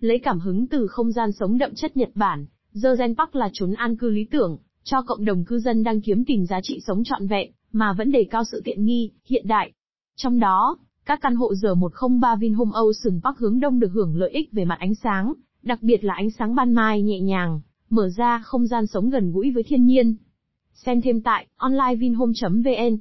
Lấy cảm hứng từ không gian sống đậm chất Nhật Bản, Zen Park là chốn an cư lý tưởng, cho cộng đồng cư dân đang kiếm tìm giá trị sống trọn vẹn, mà vẫn đề cao sự tiện nghi, hiện đại. Trong đó, các căn hộ giờ 103 Vinhome Ocean Park hướng đông được hưởng lợi ích về mặt ánh sáng, đặc biệt là ánh sáng ban mai nhẹ nhàng, mở ra không gian sống gần gũi với thiên nhiên. Xem thêm tại onlinevinhome.vn